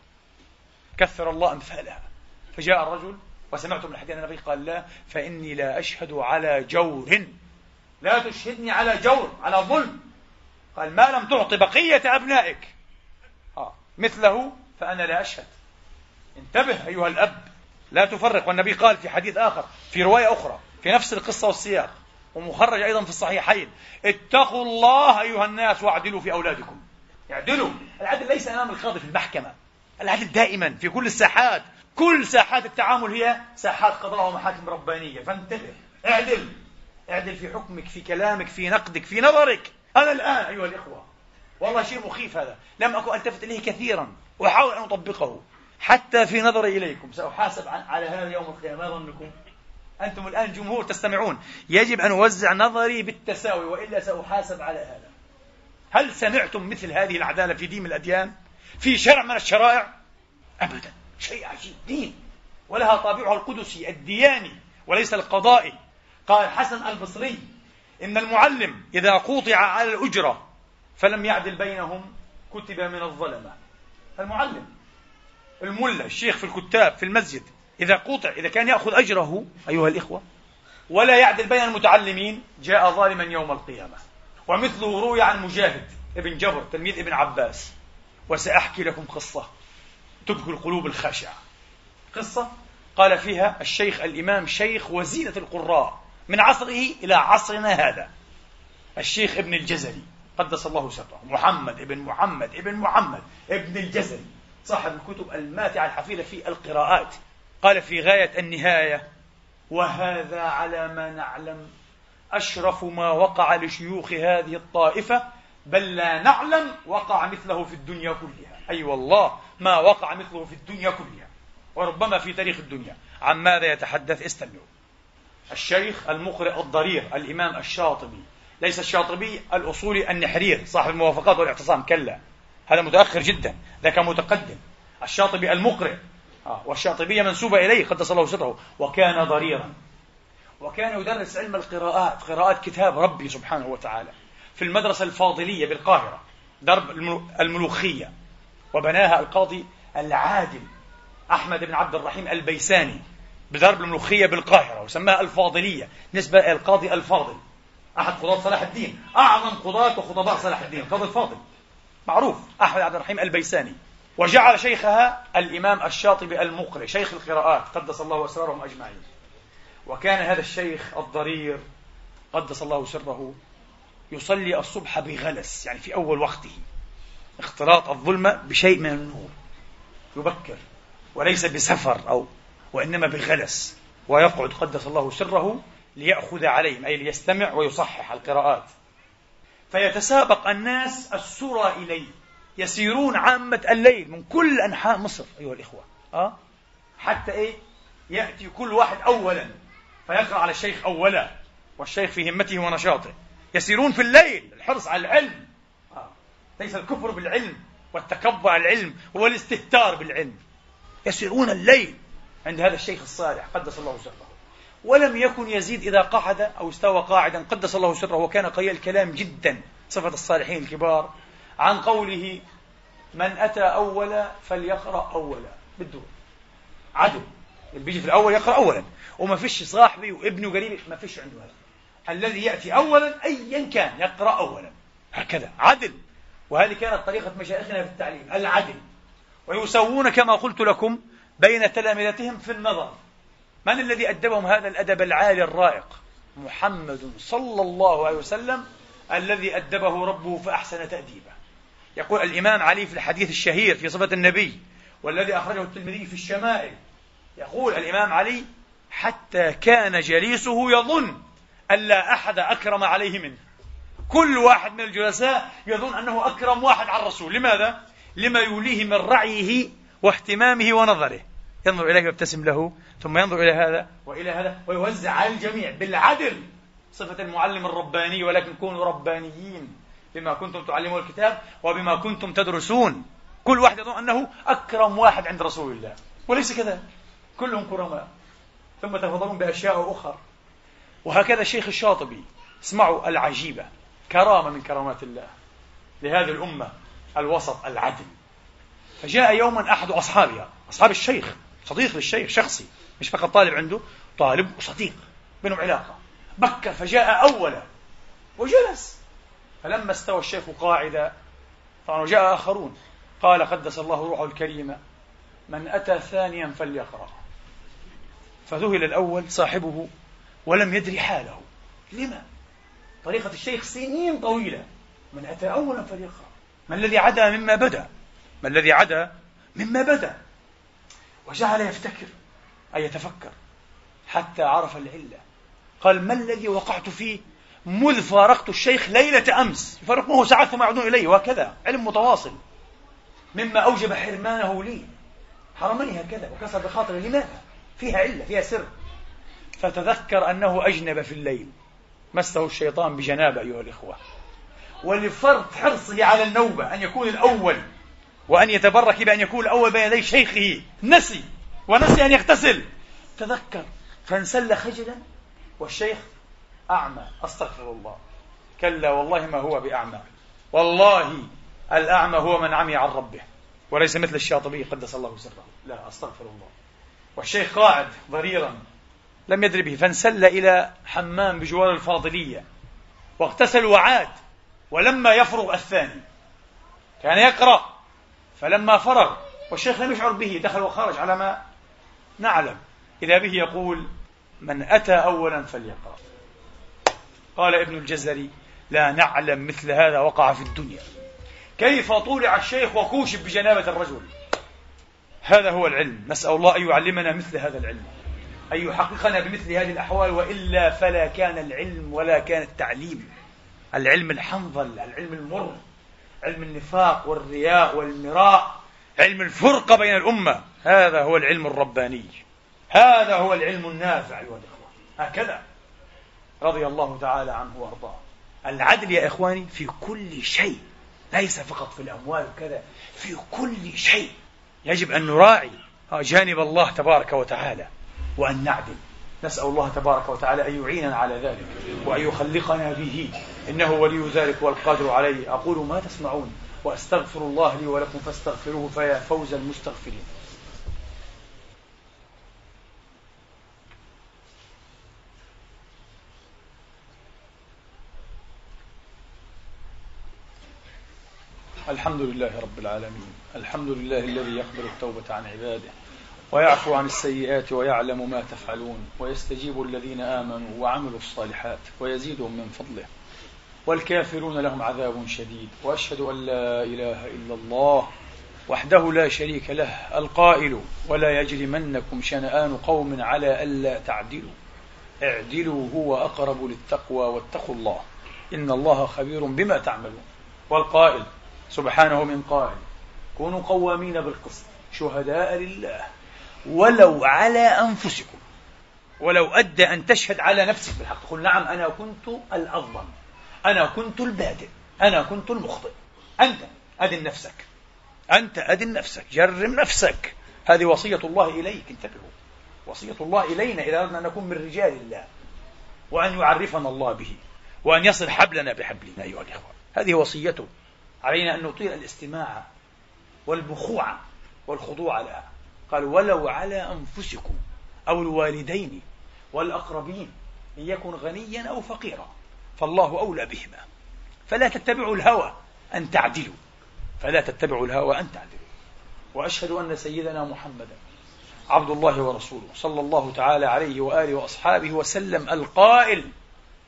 كثر الله أمثالها. فجاء الرجل وسمعت من الحديث النبي قال لا فإني لا أشهد على جور. لا تشهدني على جور على ظلم. قال ما لم تعط بقية أبنائك. آه. مثله فأنا لا أشهد. انتبه أيها الأب لا تفرق. والنبي قال في حديث آخر في رواية أخرى في نفس القصة والسياق ومخرج أيضا في الصحيحين اتقوا الله أيها الناس واعدلوا في أولادكم. اعدلوا. العدل ليس أمام القاضي في المحكمة. العدل دائما في كل الساحات. كل ساحات التعامل هي ساحات قضاء ومحاكم ربانية. فانتبه اعدل. اعدل في حكمك في كلامك في نقدك في نظرك. أنا الآن أيها الإخوة والله شيء مخيف هذا. لم أكن ألتفت إليه كثيرا. وأحاول أن أطبقه. حتى في نظري إليكم سأحاسب على هذا يوم القيامة. ما ظنكم؟ أنتم الآن جمهور تستمعون. يجب أن أوزع نظري بالتساوي وإلا سأحاسب على هذا. هل سمعتم مثل هذه العدالة في دين الأديان؟ في شرع من الشرائع؟ أبدا. شيء عجيب دين ولها طابعها القدسي الدياني وليس القضائي. قال حسن البصري إن المعلم إذا قوطع على الأجرة فلم يعدل بينهم كتب من الظلمة. المعلم الملا الشيخ في الكتاب في المسجد إذا قوطع إذا كان يأخذ أجره أيها الإخوة ولا يعدل بين المتعلمين جاء ظالما يوم القيامة. ومثله روي عن مجاهد ابن جبر تلميذ ابن عباس. وسأحكي لكم قصة. تبكي القلوب الخاشعة. قصة قال فيها الشيخ الإمام شيخ وزينة القراء من عصره إلى عصرنا هذا. الشيخ ابن الجزري قدس الله سره محمد ابن محمد ابن محمد ابن الجزري صاحب الكتب الماتعة الحفيظة في القراءات. قال في غاية النهاية وهذا على ما نعلم أشرف ما وقع لشيوخ هذه الطائفة بل لا نعلم وقع مثله في الدنيا كلها. أي أيوة والله ما وقع مثله في الدنيا كلها. وربما في تاريخ الدنيا. عن ماذا يتحدث؟ استمعوا. الشيخ المقرئ الضرير الإمام الشاطبي. ليس الشاطبي الأصولي النحرير صاحب الموافقات والاعتصام. كلا. هذا متأخر جدا. ذاك متقدم. الشاطبي المقرئ. آه والشاطبية منسوبة إليه قدس الله سره وكان ضريرا. وكان يدرس علم القراءات قراءات كتاب ربي سبحانه وتعالى. في المدرسة الفاضلية بالقاهرة درب الملوخية وبناها القاضي العادل أحمد بن عبد الرحيم البيساني بدرب الملوخية بالقاهرة وسماها الفاضلية نسبة القاضي الفاضل. أحد قضاة صلاح الدين أعظم قضاة وخطباء صلاح الدين القاضي الفاضل. معروف أحمد عبد الرحيم البيساني. وجعل شيخها الإمام الشاطبي المقري شيخ القراءات قدس الله أسرارهم أجمعين. وكان هذا الشيخ الضرير قدس الله سره يصلي الصبح بغلس يعني في أول وقته. اختلاط الظلمة بشيء من النور. يبكر وليس بسفر أو وإنما بغلس. ويقعد قدس الله سره ليأخذ عليهم أي ليستمع ويصحح القراءات. فيتسابق الناس السرى إليه. يسيرون عامة الليل من كل أنحاء مصر أيها الإخوة. أه؟ حتى إيه؟ يأتي كل واحد أولا. فيقرأ على الشيخ أولا والشيخ في همته ونشاطه. يسيرون في الليل الحرص على العلم. آه. ليس الكفر بالعلم والتكبر على العلم هو الاستهتار بالعلم. يسيرون الليل عند هذا الشيخ الصالح قدس الله سره ولم يكن يزيد إذا قعد أو استوى قاعدا قدس الله سره وكان قليل الكلام جدا. صفة الصالحين الكبار عن قوله من أتى أولا فليقرأ أولا. بالدور عدل. اللي بيجي في الأول يقرأ أولا. وما فيش صاحبي وابني وقريبي ما فيش عنده هذا. الذي يأتي أولا أيا كان يقرأ أولا. هكذا عدل. وهذه كانت طريقة مشايخنا في التعليم العدل. ويسوون كما قلت لكم بين تلامذتهم في النظر. من الذي أدبهم هذا الأدب العالي الرائق؟ محمد صلى الله عليه وسلم الذي أدبه ربه فأحسن تأديبه. يقول الإمام علي في الحديث الشهير في صفة النبي والذي أخرجه الترمذي في الشمائل يقول الإمام علي حتى كان جليسه يظن أن لا أحد أكرم عليه منه. كل واحد من الجلساء يظن أنه أكرم واحد على الرسول. لماذا؟ لما يوليه من رعيه واهتمامه ونظره. ينظر إليه ويبتسم له ثم ينظر إلى هذا وإلى هذا ويوزع على الجميع بالعدل. صفة المعلم الرباني ولكن كونوا ربانيين بما كنتم تعلمون الكتاب وبما كنتم تدرسون. كل واحد يظن أنه أكرم واحد عند رسول الله. وليس كذلك. كلهم كرماء. ثم تفضلون بأشياء أخرى. وهكذا الشيخ الشاطبي. اسمعوا العجيبة. كرامة من كرامات الله. لهذه الأمة الوسط العدل. فجاء يوما أحد أصحابها. أصحاب الشيخ. صديق للشيخ شخصي. مش فقط طالب عنده طالب وصديق. بينهم علاقة. بكر فجاء أولا. وجلس. فلما استوى الشيخ قاعدا طبعا وجاء آخرون. قال قدس الله روحه الكريمة من أتى ثانيا فليقرأ. فذهل الأول صاحبه ولم يدري حاله. لما؟ طريقة الشيخ سنين طويلة. من أتى أولا فليقرأ ما الذي عدا مما بدأ؟ ما الذي عدا مما بدأ؟ وجعل يفتكر أي يتفكر حتى عرف العلة. قال ما الذي وقعت فيه مذ فارقت الشيخ ليلة أمس؟ يفارقه ساعات ثم يعودون إليه وهكذا. علم متواصل. مما أوجب حرمانه لي. حرمني هكذا. وكسر بخاطري لماذا؟ فيها علة فيها سر. فتذكر أنه أجنب في الليل. مسه الشيطان بجنابة أيها الإخوة. ولفرط حرصه على النوبة أن يكون الأول وأن يتبرك بأن يكون الأول بين يدي شيخه. نسي ونسي أن يغتسل. تذكر فانسل خجلا والشيخ أعمى. أستغفر الله. كلا والله ما هو بأعمى. والله الأعمى هو من عمي عن ربه. وليس مثل الشاطبي قدس الله سره. لا أستغفر الله. والشيخ قاعد ضريرا. لم يدري به فانسل إلى حمام بجوار الفاضلية واغتسل وعاد ولما يفرغ الثاني. كان يقرأ فلما فرغ والشيخ لم يشعر به دخل وخرج على ما نعلم. إذا به يقول من أتى أولا فليقرأ. قال ابن الجزري لا نعلم مثل هذا وقع في الدنيا. كيف طولع الشيخ وكوشف بجنابة الرجل؟ هذا هو العلم. نسأل الله أن يعلمنا مثل هذا العلم. أن يحققنا بمثل هذه الأحوال وإلا فلا كان العلم ولا كان التعليم. العلم الحنظل العلم المر علم النفاق والرياء والمراء علم الفرقة بين الأمة. هذا هو العلم الرباني. هذا هو العلم النافع أيها الإخوة. هكذا رضي الله تعالى عنه وأرضاه. العدل يا إخواني في كل شيء ليس فقط في الأموال وكذا في كل شيء. يجب أن نراعي جانب الله تبارك وتعالى. وأن نعدل. نسأل الله تبارك وتعالى أن يعيننا على ذلك وأن يخلقنا به. إنه ولي ذلك والقادر عليه. أقول ما تسمعون وأستغفر الله لي ولكم فاستغفروه فيا فوز المستغفرين. الحمد لله رب العالمين. الحمد لله الذي يقبل التوبة عن عباده. ويعفو عن السيئات ويعلم ما تفعلون ويستجيب الذين آمنوا وعملوا الصالحات ويزيدهم من فضله. والكافرون لهم عذاب شديد. وأشهد أن لا إله إلا الله وحده لا شريك له القائل ولا يجرمنكم شنآن قوم على ألا تعدلوا. اعدلوا هو أقرب للتقوى واتقوا الله. إن الله خبير بما تعملون. والقائل سبحانه من قائل كونوا قوامين بالقسط شهداء لله. ولو على أنفسكم. ولو أدى أن تشهد على نفسك بالحق. تقول نعم أنا كنت الأظلم. أنا كنت البادئ. أنا كنت المخطئ. أنت أدن نفسك. أنت أدن نفسك. جرم نفسك. هذه وصية الله إليك. انتبهوا. وصية الله إلينا إذا أردنا أن نكون من رجال الله. وأن يعرفنا الله به. وأن يصل حبلنا بحبلنا أيها الإخوة. هذه وصيته. علينا أن نطيل الاستماع والبخوع والخضوع لها. قال ولو على أنفسكم أو الوالدين والأقربين إن يكن غنيا أو فقيرا فالله أولى بهما. فلا تتبعوا الهوى أن تعدلوا. فلا تتبعوا الهوى أن تعدلوا. وأشهد أن سيدنا محمدا عبد الله ورسوله صلى الله تعالى عليه وآله وأصحابه وسلم القائل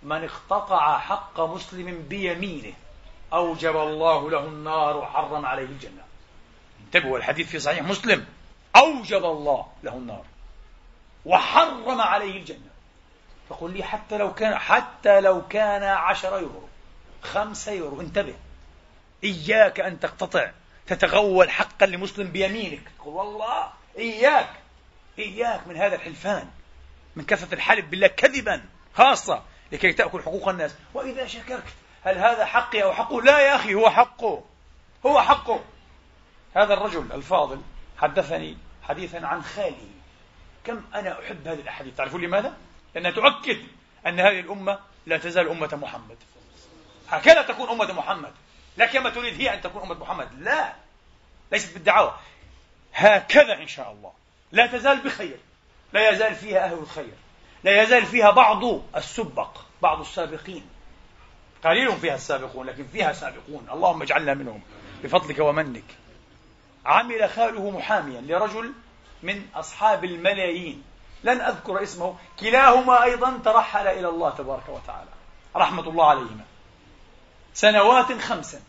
من اقتطع حق مسلم بيمينه أوجب الله له النار وحرم عليه الجنة. انتبهوا الحديث في صحيح مسلم. أوجب الله له النار. وحرم عليه الجنة. فقل لي حتى لو كان حتى لو كان عشر يورو. خمسة يورو. انتبه. إياك أن تقتطع. تتغول حقا لمسلم بيمينك. تقول والله إياك. إياك من هذا الحلفان. من كثرة الحلف بالله كذبا. خاصة لكي تأكل حقوق الناس. وإذا شكرت هل هذا حقي أو حقه؟ لا يا أخي هو حقه. هو حقه. هذا الرجل الفاضل حدثني حديثا عن خالي. كم أنا أحب هذه الأحاديث؟ تعرفون لماذا؟ لأنها تؤكد أن هذه الأمة لا تزال أمة محمد. هكذا تكون أمة محمد. لا كما تريد هي أن تكون أمة محمد. لا. ليست بالدعوة. هكذا إن شاء الله. لا تزال بخير. لا يزال فيها أهل الخير. لا يزال فيها بعض السبق بعض السابقين. قليل فيها السابقون لكن فيها سابقون. اللهم اجعلنا منهم. بفضلك ومنك. عمل خاله محاميا لرجل من أصحاب الملايين. لن أذكر اسمه. كلاهما أيضا ترحل إلى الله تبارك وتعالى. رحمة الله عليهما. سنوات خمسا.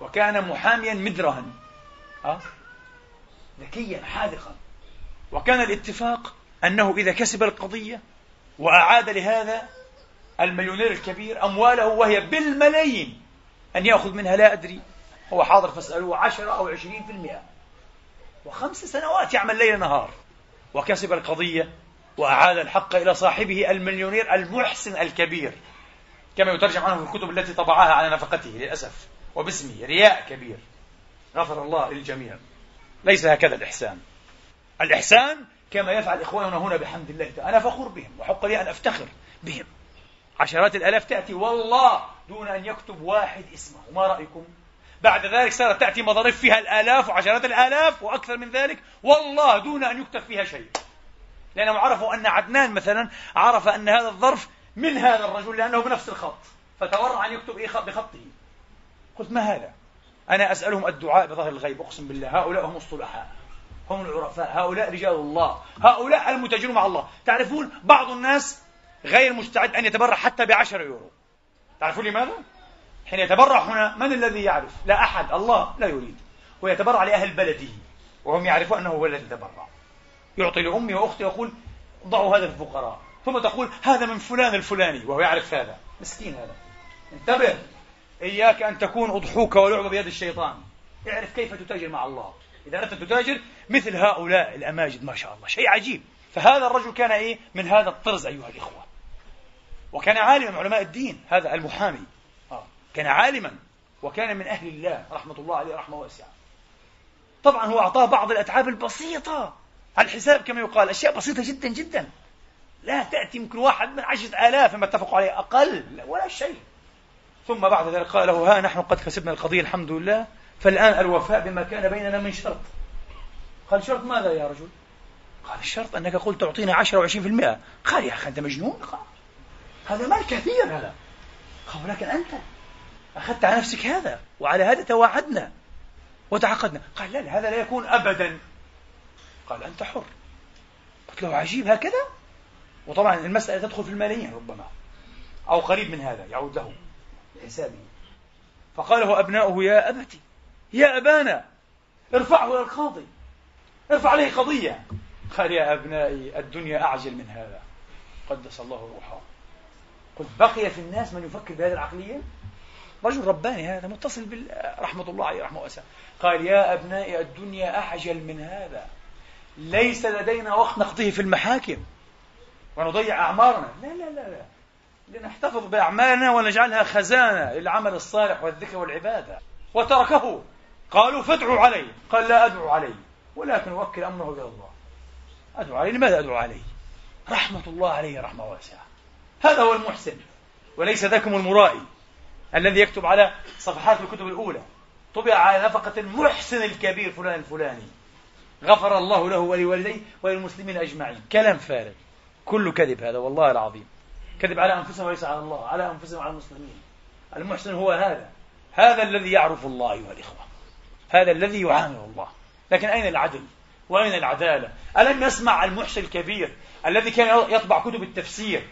وكان محاميا مدرها؟ ذكيا حاذقا. وكان الاتفاق أنه إذا كسب القضية وأعاد لهذا المليونير الكبير أمواله وهي بالملايين أن يأخذ منها لا أدري. هو حاضر فاسألوه عشرة أو عشرين في المئة. وخمس سنوات يعمل ليل نهار. وكسب القضية وأعاد الحق إلى صاحبه المليونير المحسن الكبير. كما يترجم عنه في الكتب التي طبعها على نفقته للأسف وباسمه رياء كبير. غفر الله للجميع. ليس هكذا الإحسان. الإحسان كما يفعل إخواننا هنا بحمد الله تعالى. أنا فخور بهم. وحق لي أن أفتخر بهم. عشرات الآلاف تأتي والله دون أن يكتب واحد اسمه. ما رأيكم؟ بعد ذلك صارت تأتي مظارف فيها الآلاف وعشرات الآلاف وأكثر من ذلك. والله دون أن يكتب فيها شيء. لأنهم عرفوا أن عدنان مثلا عرف أن هذا الظرف من هذا الرجل لأنه بنفس الخط. فتورع أن يكتب إيه بخطه. قلت ما هذا؟ أنا أسألهم الدعاء بظهر الغيب أقسم بالله. هؤلاء هم الصلحاء. هم العرفاء. هؤلاء رجال الله. هؤلاء المتاجرون مع الله. تعرفون بعض الناس غير مستعد أن يتبرع حتى بعشر يورو. تعرفون لماذا؟ حين يتبرع هنا من الذي يعرف؟ لا أحد الله لا يريد. ويتبرع لأهل بلده. وهم يعرفون أنه هو الذي تبرع. يعطي لأمي وأختي ويقول ضعوا هذا الفقراء. ثم تقول هذا من فلان الفلاني وهو يعرف هذا. مسكين هذا. انتبه إياك أن تكون أضحوك ولعبة بيد الشيطان. اعرف كيف تتاجر مع الله. إذا أردت تتاجر مثل هؤلاء الأماجد ما شاء الله. شيء عجيب. فهذا الرجل كان إيه؟ من هذا الطرز أيها الإخوة. وكان عالما من علماء الدين هذا المحامي. كان عالما وكان من أهل الله رحمة الله عليه رحمة واسعة. طبعا هو أعطاه بعض الأتعاب البسيطة. على الحساب كما يقال أشياء بسيطة جدا جدا. لا تأتي يمكن واحد من عشرة آلاف ما اتفقوا عليه أقل ولا شيء. ثم بعد ذلك قال له ها نحن قد كسبنا القضية الحمد لله فالآن الوفاء بما كان بيننا من شرط. قال شرط ماذا يا رجل؟ قال الشرط أنك قلت تعطينا عشرة وعشرين في المئة. قال يا أخي أنت مجنون؟ قال هذا مال كثير. هذا قال ولكن أنت. أخذت على نفسك هذا وعلى هذا تواعدنا وتعاقدنا. قال لا, لا هذا لا يكون أبدا. قال أنت حر. قلت له عجيب هكذا؟ وطبعا المسألة تدخل في الملايين ربما أو قريب من هذا يعود له لحسابه فقال أبناؤه يا أبتي يا أبانا ارفعه إلى القاضي. ارفع عليه قضية. قال يا أبنائي الدنيا أعجل من هذا. قدس الله روحه. قلت بقي في الناس من يفكر بهذه العقلية؟ رجل رباني هذا متصل بالله رحمة الله عليه رحمة واسعة. قال يا أبنائي الدنيا أعجل من هذا. ليس لدينا وقت نقضيه في المحاكم. ونضيع أعمارنا. لا لا لا لا. لنحتفظ بأعمالنا ونجعلها خزانة للعمل الصالح والذكر والعبادة. وتركه. قالوا فادعوا عليه قال لا أدعو عليه ولكن أوكل أمره إلى الله. أدعو عليه لماذا أدعو عليه رحمة الله عليه رحمة واسعة. هذا هو المحسن وليس ذاكم المرائي. الذي يكتب على صفحات الكتب الأولى. طبع على نفقة المحسن الكبير فلان الفلاني. غفر الله له ولوالديه وللمسلمين أجمعين. كلام فارغ. كله كذب هذا والله العظيم. كذب على أنفسهم وليس على الله على أنفسهم وعلى المسلمين. المحسن هو هذا. هذا الذي يعرف الله أيها الإخوة. هذا الذي يعامل الله. لكن أين العدل؟ وأين العدالة؟ ألم يسمع المحسن الكبير الذي كان يطبع كتب التفسير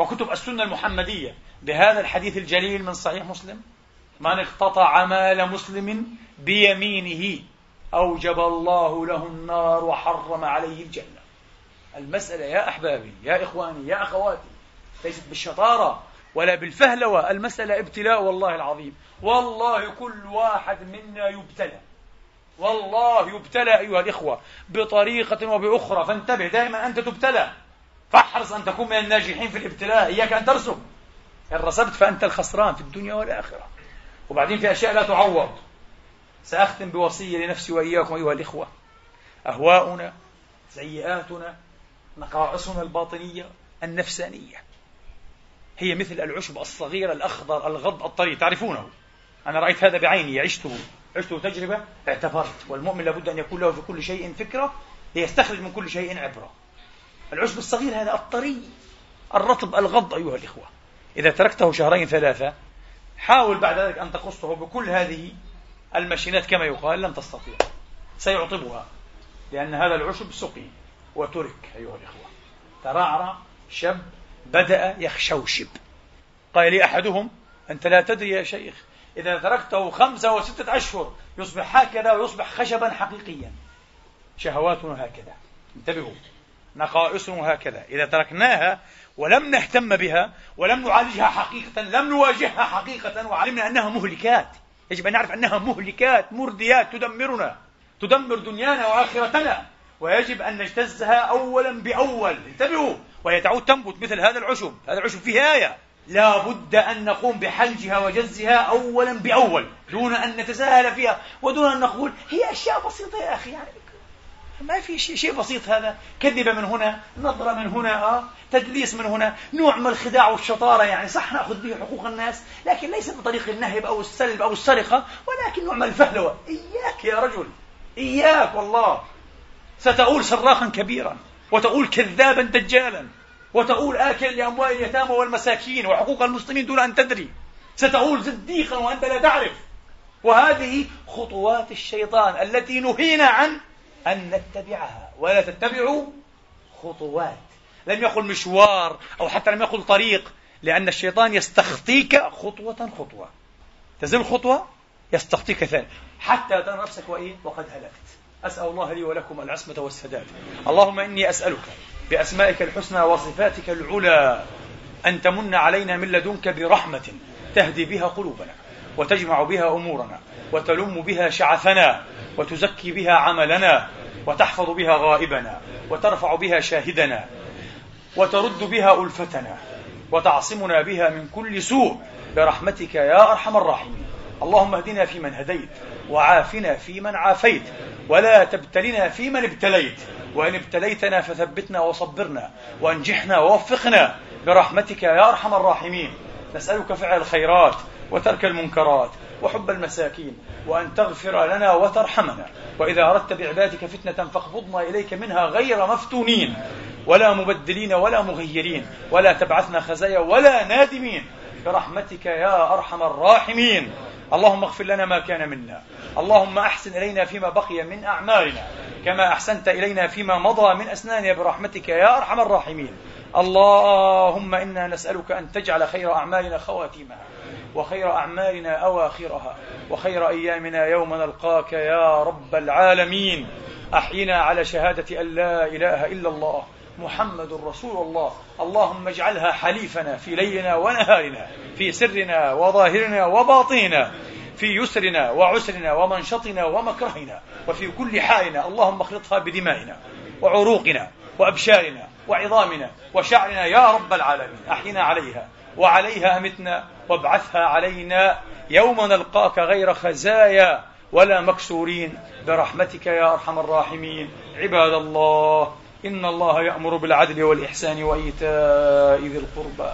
وكتب السنة المحمدية. بهذا الحديث الجليل من صحيح مسلم. من اقتطع مال مسلم بيمينه أوجب الله له النار وحرم عليه الجنة. المسألة يا أحبابي يا إخواني يا أخواتي ليست بالشطارة ولا بالفهلوة. المسألة ابتلاء والله العظيم. والله كل واحد منا يبتلى. والله يبتلى أيها الإخوة بطريقة وبأخرى. فانتبه دائما أنت تبتلى. فاحرص أن تكون من الناجحين في الابتلاء. إياك أن ترسب إن رسبت فأنت الخسران في الدنيا والآخرة. وبعدين في أشياء لا تعوض. سأختم بوصية لنفسي وإياكم أيها الإخوة. أهواؤنا سيئاتنا نقائصنا الباطنية النفسانية. هي مثل العشب الصغير الأخضر الغض الطري. تعرفونه؟ أنا رأيت هذا بعيني. عشته. عشته تجربة. اعتبرت. والمؤمن لابد أن يكون له في كل شيء فكرة ليستخرج من كل شيء عبرة. العشب الصغير هذا الطري الرطب الغض أيها الإخوة. إذا تركته شهرين ثلاثة حاول بعد ذلك أن تقصه بكل هذه المشينات كما يقال لن تستطيع. سيعطبها لأن هذا العشب سقي. وترك أيها الإخوة. ترعرع شب بدأ يخشوشب قال لي أحدهم أنت لا تدري يا شيخ إذا تركته خمسة وستة أشهر يصبح هكذا ويصبح خشبا حقيقيا. شهواتنا هكذا. انتبهوا. نقائصنا هكذا إذا تركناها ولم نهتم بها ولم نعالجها حقيقة لم نواجهها حقيقة وعلمنا أنها مهلكات. يجب أن نعرف أنها مهلكات مرديات تدمرنا تدمر دنيانا وآخرتنا. ويجب أن نجتزها أولا بأول. انتبهوا وهي تعود تنبت مثل هذا العشب. هذا العشب فيه آية. لا بد أن نقوم بحلجها وجزها أولا بأول دون أن نتساهل فيها ودون أن نقول هي أشياء بسيطة يا أخي. يعني ما في شيء شيء بسيط هذا. كذبة من هنا نظرة من هنا آه تدليس من هنا نوع من الخداع والشطارة يعني. صح نأخذ به حقوق الناس لكن ليس بطريق النهب أو السلب أو السرقة ولكن نوع من الفهلوة. إياك يا رجل إياك والله. ستؤول صراخا كبيرا وتؤول كذابا دجالا وتؤول آكل لأموال اليتامى والمساكين وحقوق المسلمين دون أن تدري. ستؤول زنديقا وأنت لا تعرف. وهذه خطوات الشيطان التي نهينا عن أن نتبعها. ولا تتبعوا خطوات. لم يقل مشوار أو حتى لم يقل طريق لأن الشيطان يستخطيك خطوة خطوة. تزل خطوة؟ يستخطيك ثاني. حتى ترى نفسك وإيه وقد هلكت. أسأل الله لي ولكم العصمة والسداد. اللهم إني أسألك بأسمائك الحسنى وصفاتك العلى أن تمن علينا من لدنك برحمة تهدي بها قلوبنا وتجمع بها أمورنا وتلم بها شعثنا وتزكي بها عملنا وتحفظ بها غائبنا وترفع بها شاهدنا وترد بها ألفتنا وتعصمنا بها من كل سوء برحمتك يا أرحم الراحمين. اللهم اهدنا فيمن هديت وعافنا فيمن عافيت ولا تبتلنا فيمن ابتليت. وإن ابتليتنا فثبتنا وصبرنا وأنجحنا ووفقنا برحمتك يا أرحم الراحمين. نسألك فعل الخيرات وترك المنكرات وحب المساكين وأن تغفر لنا وترحمنا. وإذا أردت بعبادك فتنة فاقبضنا إليك منها غير مفتونين ولا مبدلين ولا مغيرين ولا تبعثنا خزايا ولا نادمين. برحمتك يا أرحم الراحمين. اللهم اغفر لنا ما كان منا. اللهم أحسن إلينا فيما بقي من أعمالنا كما أحسنت إلينا فيما مضى من أسناننا. برحمتك يا أرحم الراحمين. اللهم إنا نسألك أن تجعل خير أعمالنا خواتيمها وخير أعمالنا أواخرها وخير أيامنا يوم نلقاك يا رب العالمين. أحينا على شهادة أن لا إله إلا الله محمد رسول الله. اللهم اجعلها حليفنا في ليلنا ونهارنا في سرنا وظاهرنا وباطننا في يسرنا وعسرنا ومنشطنا ومكرهنا وفي كل حالنا. اللهم اخلطها بدمائنا وعروقنا وأبشارنا وعظامنا وشعرنا يا رب العالمين. أحينا عليها وعليها أمتنا وابعثها علينا يوم نلقاك غير خزايا ولا مكسورين. برحمتك يا أرحم الراحمين. عباد الله إن الله يأمر بالعدل والإحسان وإيتاء ذي القربى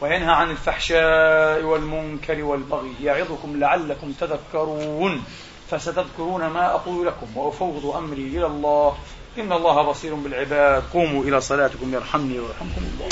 وينهى عن الفحشاء والمنكر والبغي يعظكم لعلكم تذكرون. فستذكرون ما أقول لكم وأفوض أمري إلى الله. إن الله بصير بالعباد. قوموا إلى صلاتكم يرحمني ويرحمكم الله.